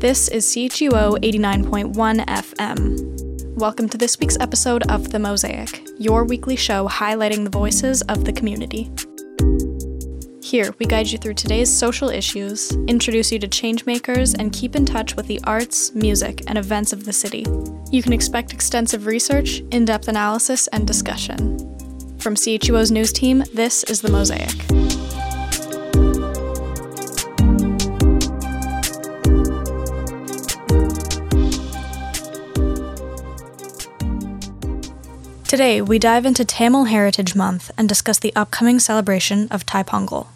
This is CHUO 89.1 FM. Welcome to this week's episode of The Mosaic, your weekly show highlighting the voices of the community. Here, we guide you through today's social issues, introduce you to changemakers, and keep in touch with the arts, music, and events of the city. You can expect extensive research, in depth analysis, and discussion. From CHUO's news team, this is The Mosaic. Today, we dive into Tamil Heritage Month and discuss the upcoming celebration of Thai Pongal.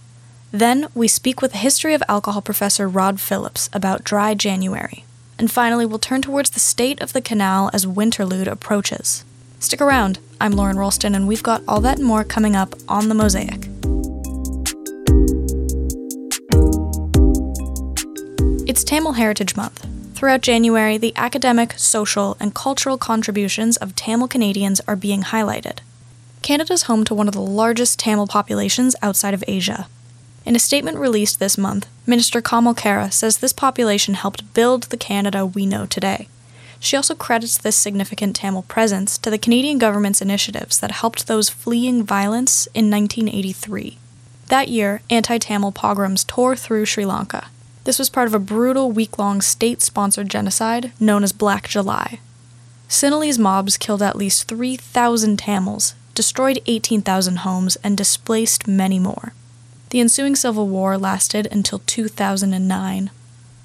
Then, we speak with the history of alcohol professor Rod Phillips about dry January. And finally, we'll turn towards the state of the canal as Winterlude approaches. Stick around. I'm Lauren Rolston, and we've got all that and more coming up on The Mosaic. It's Tamil Heritage Month. Throughout January, the academic, social, and cultural contributions of Tamil Canadians are being highlighted. Canada's home to one of the largest Tamil populations outside of Asia, in a statement released this month, Minister Kamal Khera says this population helped build the Canada we know today. She also credits this significant Tamil presence to the Canadian government's initiatives that helped those fleeing violence in 1983. That year, anti Tamil pogroms tore through Sri Lanka. This was part of a brutal week long state sponsored genocide known as Black July. Sinhalese mobs killed at least 3,000 Tamils, destroyed 18,000 homes, and displaced many more. The ensuing civil war lasted until 2009.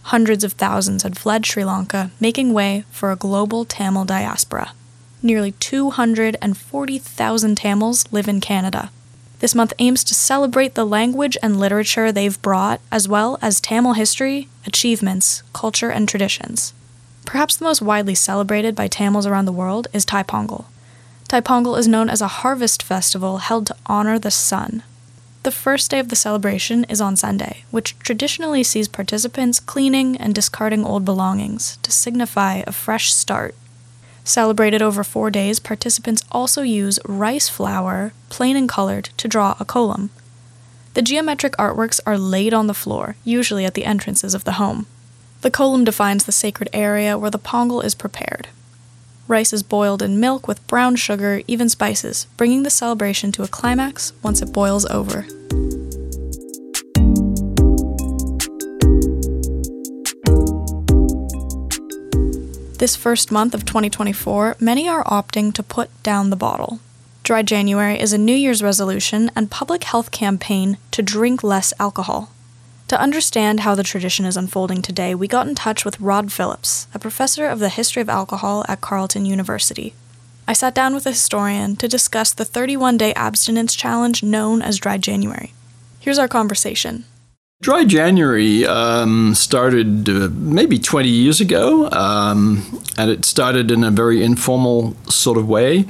Hundreds of thousands had fled Sri Lanka, making way for a global Tamil diaspora. Nearly 240,000 Tamils live in Canada. This month aims to celebrate the language and literature they've brought, as well as Tamil history, achievements, culture, and traditions. Perhaps the most widely celebrated by Tamils around the world is Thai Pongal. Pongal is known as a harvest festival held to honor the sun, the first day of the celebration is on Sunday, which traditionally sees participants cleaning and discarding old belongings to signify a fresh start. Celebrated over four days, participants also use rice flour, plain and colored, to draw a kolam. The geometric artworks are laid on the floor, usually at the entrances of the home. The kolam defines the sacred area where the pongal is prepared. Rice is boiled in milk with brown sugar, even spices, bringing the celebration to a climax once it boils over. This first month of 2024, many are opting to put down the bottle. Dry January is a New Year's resolution and public health campaign to drink less alcohol. To understand how the tradition is unfolding today, we got in touch with Rod Phillips, a professor of the history of alcohol at Carleton University. I sat down with a historian to discuss the 31 day abstinence challenge known as Dry January. Here's our conversation. Dry January um, started uh, maybe 20 years ago, um, and it started in a very informal sort of way.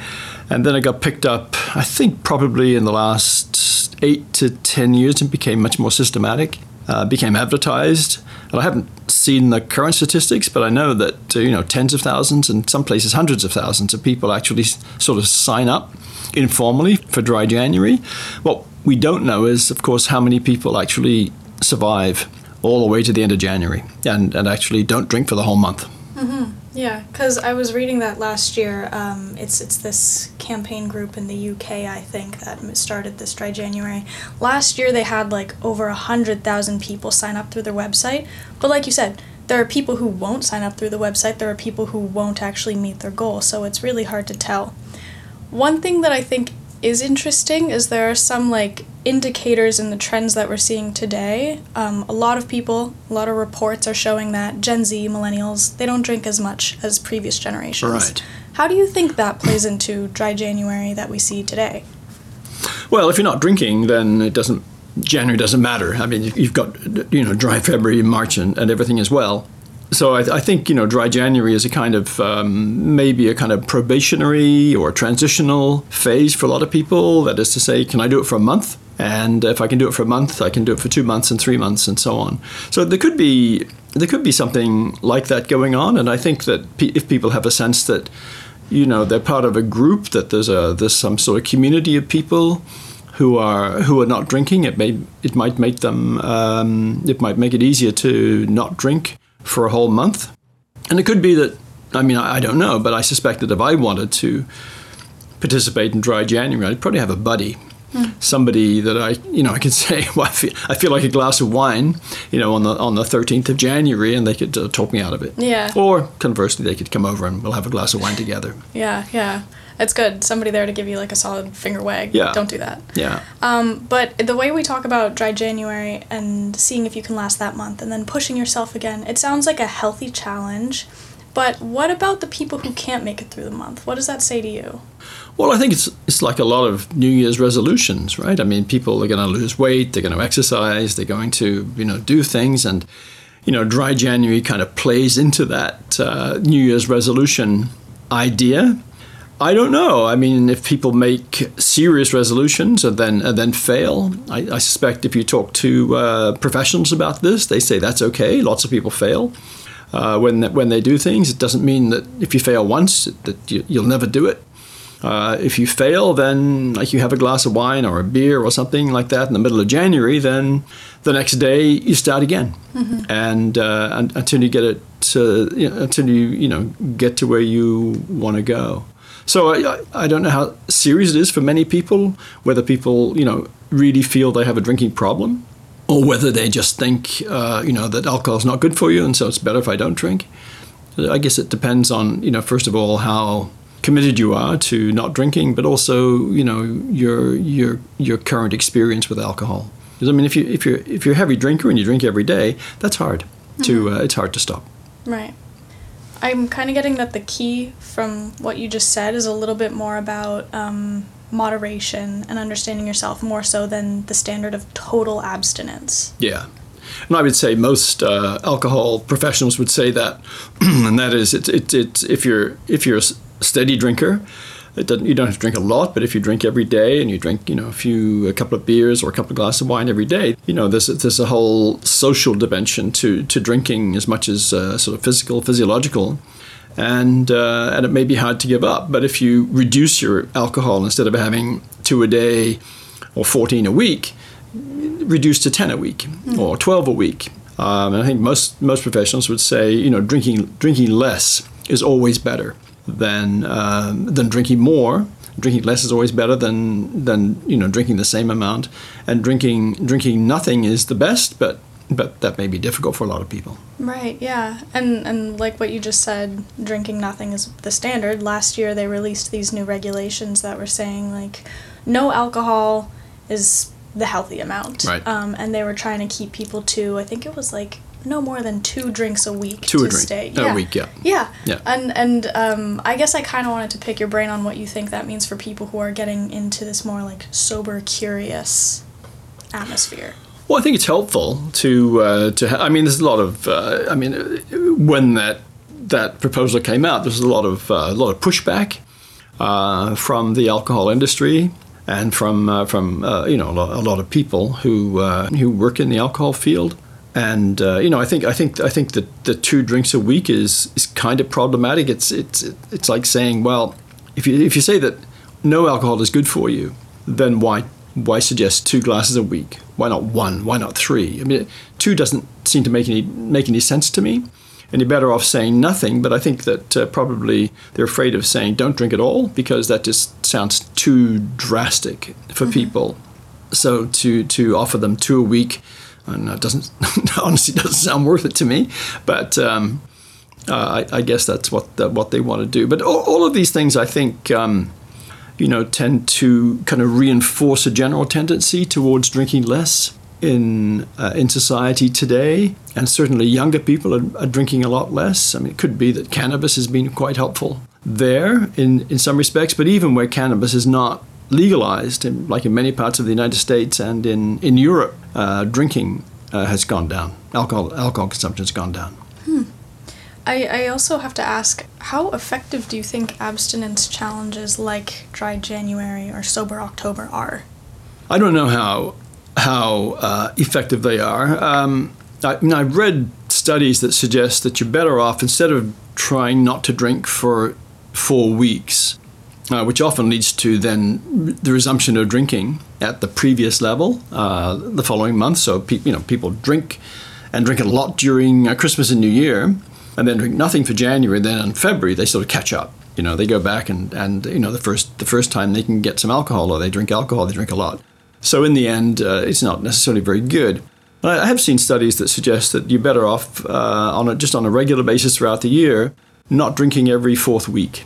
And then it got picked up, I think, probably in the last eight to 10 years and became much more systematic uh, became advertised. And I haven't seen the current statistics, but I know that uh, you know tens of thousands and some places hundreds of thousands of people actually sort of sign up informally for Dry January. What we don't know is, of course, how many people actually survive all the way to the end of January and, and actually don't drink for the whole month. Mm-hmm. Yeah, because I was reading that last year. Um, it's it's this campaign group in the UK, I think, that started this Dry January. Last year they had like over a hundred thousand people sign up through their website. But like you said, there are people who won't sign up through the website. There are people who won't actually meet their goal. So it's really hard to tell. One thing that I think is interesting is there are some like indicators in the trends that we're seeing today. Um, a lot of people, a lot of reports are showing that Gen Z, millennials, they don't drink as much as previous generations. Right. How do you think that plays into dry January that we see today? Well, if you're not drinking, then it doesn't. January doesn't matter. I mean, you've got you know dry February, March, and, and everything as well so I, I, think you know dry January is a kind of um, maybe a kind of probationary or transitional phase for a lot of people. That is to say, can I do it for a month? And if I can do it for a month, I can do it for two months and three months and so on. So there could be there could be something like that going on. And I think that if people have a sense that you know they're part of a group, that there's a there's some sort of community of people who are who are not drinking, it may it might make them um, it might make it easier to not drink for a whole month. And it could be that, I mean, I, I don't know, but I suspect that if I wanted to participate in Dry January, I'd probably have a buddy somebody that I, you know, I could say, well, I feel, I feel like a glass of wine, you know, on the on the 13th of January, and they could uh, talk me out of it. Yeah. Or conversely, they could come over and we'll have a glass of wine together. Yeah, yeah. It's good. Somebody there to give you like a solid finger wag. Yeah. Don't do that. Yeah. Um, but the way we talk about dry January and seeing if you can last that month and then pushing yourself again, it sounds like a healthy challenge. But what about the people who can't make it through the month? What does that say to you? Well, I think it's it's like a lot of New Year's resolutions, right? I mean, people are going to lose weight, they're going to exercise, they're going to you know do things, and you know, dry January kind of plays into that uh, New Year's resolution idea. I don't know. I mean, if people make serious resolutions and then and then fail, I, I suspect if you talk to uh, professionals about this, they say that's okay. Lots of people fail uh, when when they do things. It doesn't mean that if you fail once that you, you'll never do it. Uh, if you fail, then like you have a glass of wine or a beer or something like that in the middle of January, then the next day you start again, and, uh, and until you get it to, you know, until you you know get to where you want to go. So I, I- I don't know how serious it is for many people, whether people you know really feel they have a drinking problem, or whether they just think uh, you know that alcohol is not good for you, and so it's better if I don't drink. I guess it depends on you know first of all how committed you are to not drinking, but also you know your your your current experience with alcohol. Because I mean, if you if you're if you're a heavy drinker and you drink every day, that's hard to uh, it's hard to stop. Right. I'm kind of getting that the key from what you just said is a little bit more about um, moderation and understanding yourself more so than the standard of total abstinence. Yeah. And I would say most uh, alcohol professionals would say that, and that is, it's it, it, if you're if you're a steady drinker, it doesn't, you don't have to drink a lot, but if you drink every day and you drink, you know, a few, a couple of beers or a couple of glasses of wine every day, you know, there's there's a whole social dimension to to drinking as much as uh, sort of physical, physiological. And uh, and it may be hard to give up, but if you reduce your alcohol instead of having two a day or 14 a week, reduce to 10 a week or 12 a week. Um, and I think most most professionals would say, you know, drinking drinking less is always better than um, than drinking more. Drinking less is always better than than you know drinking the same amount. And drinking drinking nothing is the best, but but that may be difficult for a lot of people. Right, yeah. And and like what you just said, drinking nothing is the standard. Last year they released these new regulations that were saying like no alcohol is the healthy amount. Right. Um, and they were trying to keep people to I think it was like no more than two drinks a week Two to a drink stay. a week, yeah. Yeah. Yeah. And and um, I guess I kind of wanted to pick your brain on what you think that means for people who are getting into this more like sober, curious atmosphere. Well, I think it's helpful to uh, to. Ha- I mean, there's a lot of. Uh, I mean, when that that proposal came out, there was a lot of uh, a lot of pushback uh, from the alcohol industry and from uh, from uh, you know a lot, of people who who work in the alcohol field. And you know, I think I think I think that the two drinks a week is is kind of problematic. It's it's it's like saying, well, if you if you say that no alcohol is good for you, then why why suggest two glasses a week? Why not one? Why not three? I mean, two doesn't seem to make any make any sense to me. And you're better off saying nothing. But I think that uh, probably they're afraid of saying don't drink at all because that just sounds too drastic for people. So to to offer them two a week, and it doesn't honestly doesn't sound worth it to me. But um, uh, I, I guess that's what that, what they want to do. But all, all of these things, I think, um, you know, tend to kind of reinforce a general tendency towards drinking less in uh, in society today, and certainly younger people are, are drinking a lot less. I mean, it could be that cannabis has been quite helpful there in in some respects, but even where cannabis is not legalized, in, like in many parts of the United States and in in Europe, uh, drinking uh, has gone down. Alcohol alcohol consumption has gone down. I, I also have to ask how effective do you think abstinence challenges like Dry January or Sober October are? I don't know how how uh, effective they are. Um, I, I mean, I've read studies that suggest that you're better off instead of trying not to drink for four weeks, uh, which often leads to then the resumption of drinking at the previous level uh, the following month. So pe- you know people drink and drink a lot during uh, Christmas and New Year, and then drink nothing for January. And Then in February they sort of catch up. You know, they go back and, and you know the first the first time they can get some alcohol or they drink alcohol, they drink a lot. So in the end, uh, it's not necessarily very good. I have seen studies that suggest that you're better off uh, on a, just on a regular basis throughout the year, not drinking every fourth week.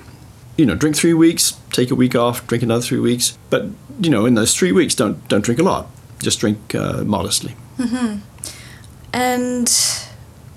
You know, drink three weeks, take a week off, drink another three weeks. But you know, in those three weeks, don't don't drink a lot. Just drink uh, modestly. Mm-hmm. And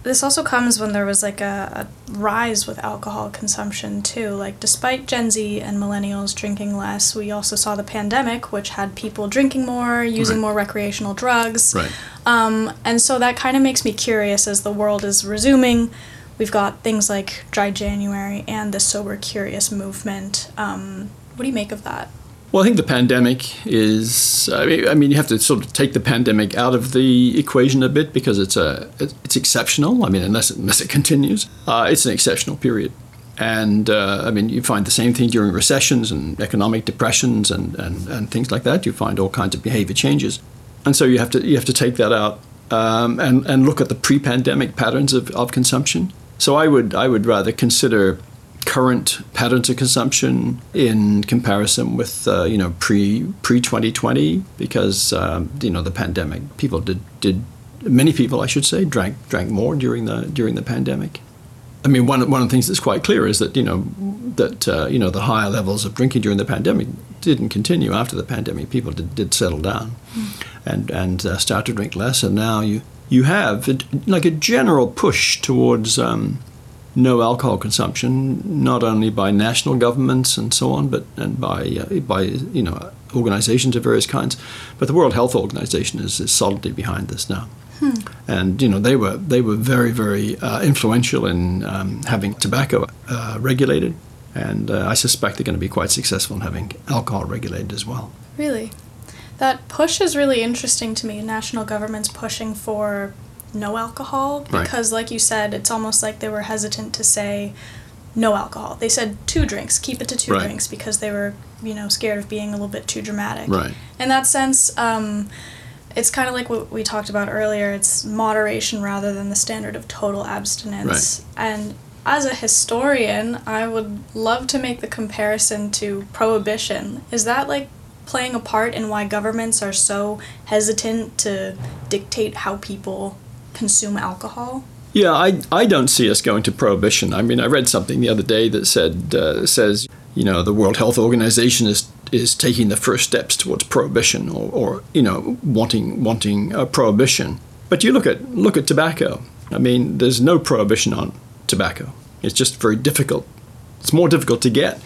this also comes when there was like a, a, rise with alcohol consumption too. Like despite Gen Z and millennials drinking less, we also saw the pandemic, which had people drinking more, using right. more recreational drugs. Right. Um, and so that kind of makes me curious as the world is resuming. We've got things like Dry January and the Sober Curious movement. Um, what do you make of that? Well, I think the pandemic is. I mean, I mean, you have to sort of take the pandemic out of the equation a bit because it's a it's exceptional. I mean, unless unless it continues, uh, it's an exceptional period. And uh, I mean, you find the same thing during recessions and economic depressions and, and, and things like that. You find all kinds of behavior changes, and so you have to you have to take that out um, and and look at the pre-pandemic patterns of, of consumption. So I would I would rather consider current patterns of consumption in comparison with uh, you know pre pre 2020 because um, you know the pandemic people did did many people I should say drank drank more during the during the pandemic. I mean one one of the things that's quite clear is that you know that uh, you know the higher levels of drinking during the pandemic didn't continue after the pandemic. People did, did settle down mm. and and uh, start to drink less, and now you you have like a general push towards um, no alcohol consumption, not only by national governments and so on, but and by uh, by you know organizations of various kinds, but the World Health Organization is, is solidly behind this now. Hmm. And you know they were they were very very uh, influential in um, having tobacco uh, regulated, and uh, I suspect they're going to be quite successful in having alcohol regulated as well. Really, that push is really interesting to me. National governments pushing for no alcohol because, right. like you said, it's almost like they were hesitant to say no alcohol. They said two drinks, keep it to two right. drinks because they were, you know, scared of being a little bit too dramatic. Right. In that sense, um, it's kind of like what we talked about earlier. It's moderation rather than the standard of total abstinence. Right. And as a historian, I would love to make the comparison to prohibition. Is that like playing a part in why governments are so hesitant to dictate how people consume alcohol? Yeah, I, I don't see us going to prohibition. I mean, I read something the other day that said uh, says you know the World Health Organization is is taking the first steps towards prohibition or, or you know wanting wanting a prohibition. But you look at look at tobacco. I mean, there's no prohibition on tobacco. It's just very difficult. It's more difficult to get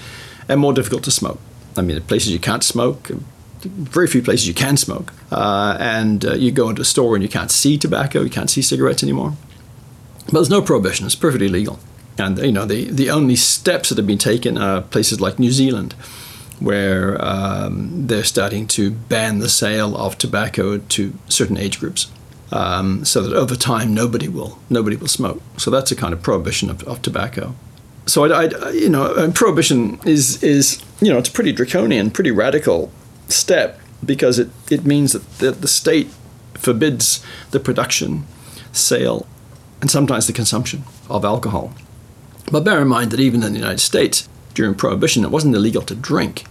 and more difficult to smoke. I mean, the places you can't smoke, very few places you can smoke. Uh, and uh, you go into a store and you can't see tobacco, you can't see cigarettes anymore. But there's no prohibition, it's perfectly legal. And you know the, the only steps that have been taken are places like New Zealand, where um, they're starting to ban the sale of tobacco to certain age groups. Um, so that over time nobody will nobody will smoke. So that's a kind of prohibition of, of tobacco. So I, I, you know, prohibition is is you know it's pretty draconian, pretty radical step because it, it means that the, the state forbids the production, sale, and sometimes the consumption of alcohol. But bear in mind that even in the United States, during Prohibition, it wasn't illegal to drink.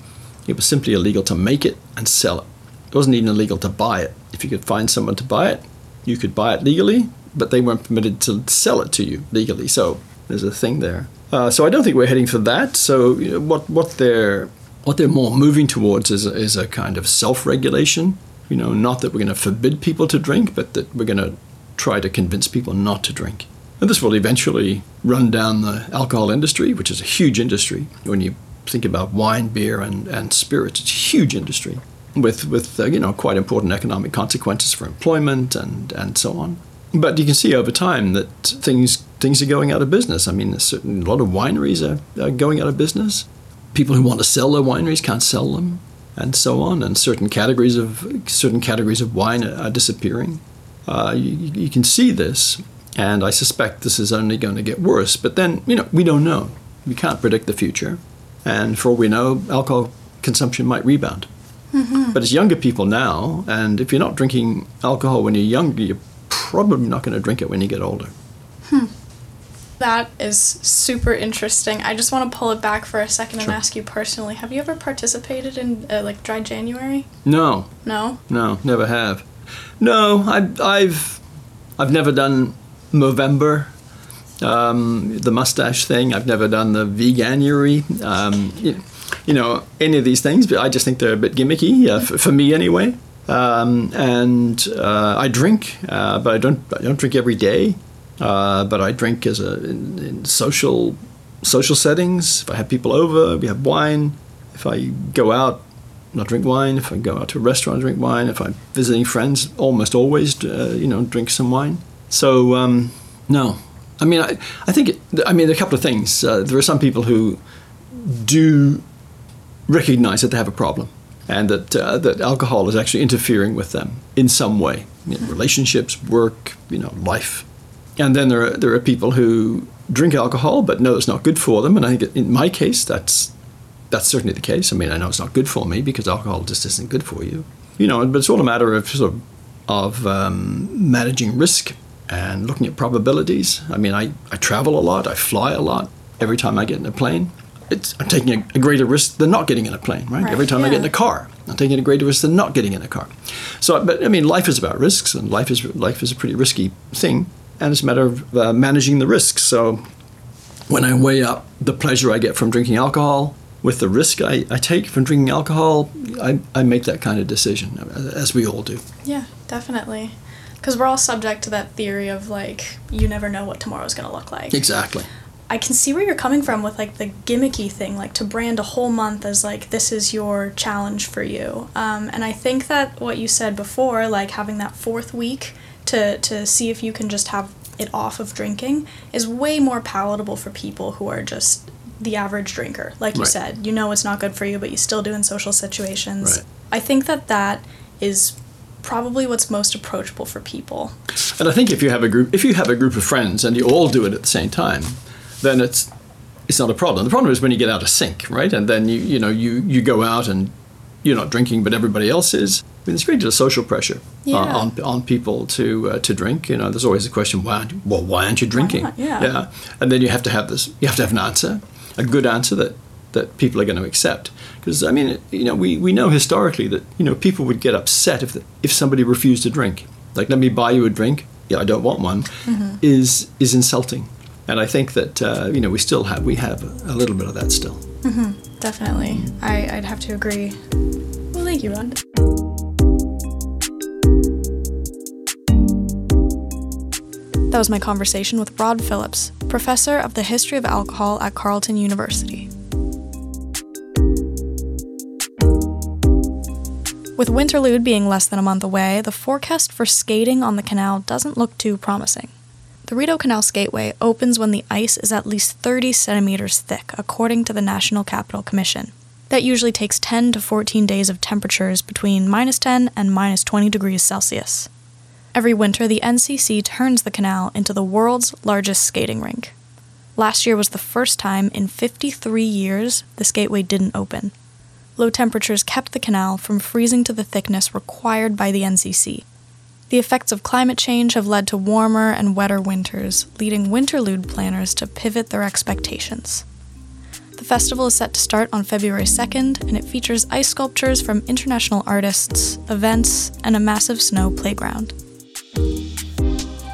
It was simply illegal to make it and sell it. It wasn't even illegal to buy it. If you could find someone to buy it, you could buy it legally, but they weren't permitted to sell it to you legally. So there's a thing there. Uh, so I don't think we're heading for that. So you know, what what they're what they're more moving towards is a, is a kind of self-regulation. You know, not that we're going to forbid people to drink, but that we're going to try to convince people not to drink. And this will eventually run down the alcohol industry, which is a huge industry. When you think about wine, beer, and, and spirits, it's a huge industry with, with uh, you know, quite important economic consequences for employment and, and so on. But you can see over time that things things are going out of business. I mean, a, certain, a lot of wineries are, are going out of business people who want to sell their wineries can't sell them, and so on. And certain categories of certain categories of wine are disappearing. Uh, you, you can see this, and I suspect this is only going to get worse. But then, you know, we don't know. We can't predict the future, and for all we know, alcohol consumption might rebound. Mm-hmm. But it's younger people now, and if you're not drinking alcohol when you're younger, you're probably not going to drink it when you get older. That is super interesting. I just want to pull it back for a second Sure. and ask you personally. Have you ever participated in uh, like dry January? No, No. no, never have. No, I, I've I've never done Movember, um, the mustache thing. I've never done the veganuary. Um, you, you know, any of these things, but I just think they're a bit gimmicky uh, for, for me anyway. Um, and uh, I drink, uh, but I don't. I don't drink every day. Uh, but I drink as a in, in social social settings. If I have people over, we have wine. If I go out, I'll drink wine. If I go out to a restaurant, I drink wine. If I'm visiting friends, almost always, uh, you know, drink some wine. So um, no, I mean, I, I think, it, I mean, a couple of things. Uh, there are some people who do recognize that they have a problem and that uh, that alcohol is actually interfering with them in some way, you know, relationships, work, you know, life. And then there are, there are people who drink alcohol but know it's not good for them. And I think in my case, that's that's certainly the case. I mean, I know it's not good for me because alcohol just isn't good for you. You know, but it's all a matter of sort of, of um, managing risk and looking at probabilities. I mean, I, I travel a lot, I fly a lot. Every time I get in a plane, it's, I'm taking a, a greater risk than not getting in a plane, right? Right, Every time I get in a car, I'm taking a greater risk than not getting in a car. So, but I mean, life is about risks, and life is life is a pretty risky thing, and it's a matter of uh, managing the risks. So, when I weigh up the pleasure I get from drinking alcohol with the risk I, I take from drinking alcohol, I, I make that kind of decision, as we all do. Yeah, definitely. Because we're all subject to that theory of like, you never know what tomorrow's going to look like. Exactly. I can see where you're coming from with like the gimmicky thing, like to brand a whole month as like this is your challenge for you. Um, and I think that what you said before, like having that fourth week to to see if you can just have it off of drinking, is way more palatable for people who are just the average drinker. Like you Right. said, you know it's not good for you, but you still do in social situations. Right. I think that that is probably what's most approachable for people. And I think if you have a group, if you have a group of friends and you all do it at the same time, then it's it's not a problem. The problem is when you get out of sync, right? And then you you know you you go out and you're not drinking, but everybody else is. I mean, it's great deal of social pressure Yeah. on, on on people to uh, to drink. You know, there's always the question, why? aren't you- Well, why aren't you drinking? not? Yeah. Yeah. And then you have to have this. You have to have an answer, a good answer that that people are going to accept. Because I mean, you know, we, we know historically that you know people would get upset if the, if somebody refused to drink. Like, let me buy you a drink. Yeah, I don't want one. Is is insulting. And I think that uh, you know we still have we have a little bit of that still. Mm-hmm, definitely. I, I'd have to agree. Well, thank you, Rod. That was my conversation with Rod Phillips, professor of the history of alcohol at Carleton University. With Winterlude being less than a month away, the forecast for skating on the canal doesn't look too promising. The Rideau Canal Skateway opens when the ice is at least 30 centimeters thick, according to the National Capital Commission. That usually takes 10 to 14 days of temperatures between minus 10 and minus 20 degrees Celsius. Every winter, the NCC turns the canal into the world's largest skating rink. Last year was the first time in 53 years the skateway didn't open. Low temperatures kept the canal from freezing to the thickness required by the NCC. The effects of climate change have led to warmer and wetter winters, leading Winterlude planners to pivot their expectations. The festival is set to start on February 2nd, and it features ice sculptures from international artists, events, and a massive snow playground.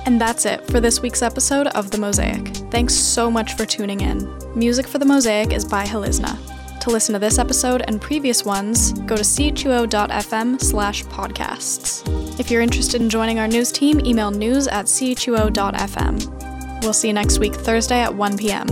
And that's it for this week's episode of The Mosaic. Thanks so much for tuning in. Music for The Mosaic is by Helizna. To listen to this episode and previous ones, go to chuo.fm slash podcasts. If you're interested in joining our news team, email news at chuo.fm. We'll see you next week, Thursday at 1 p.m.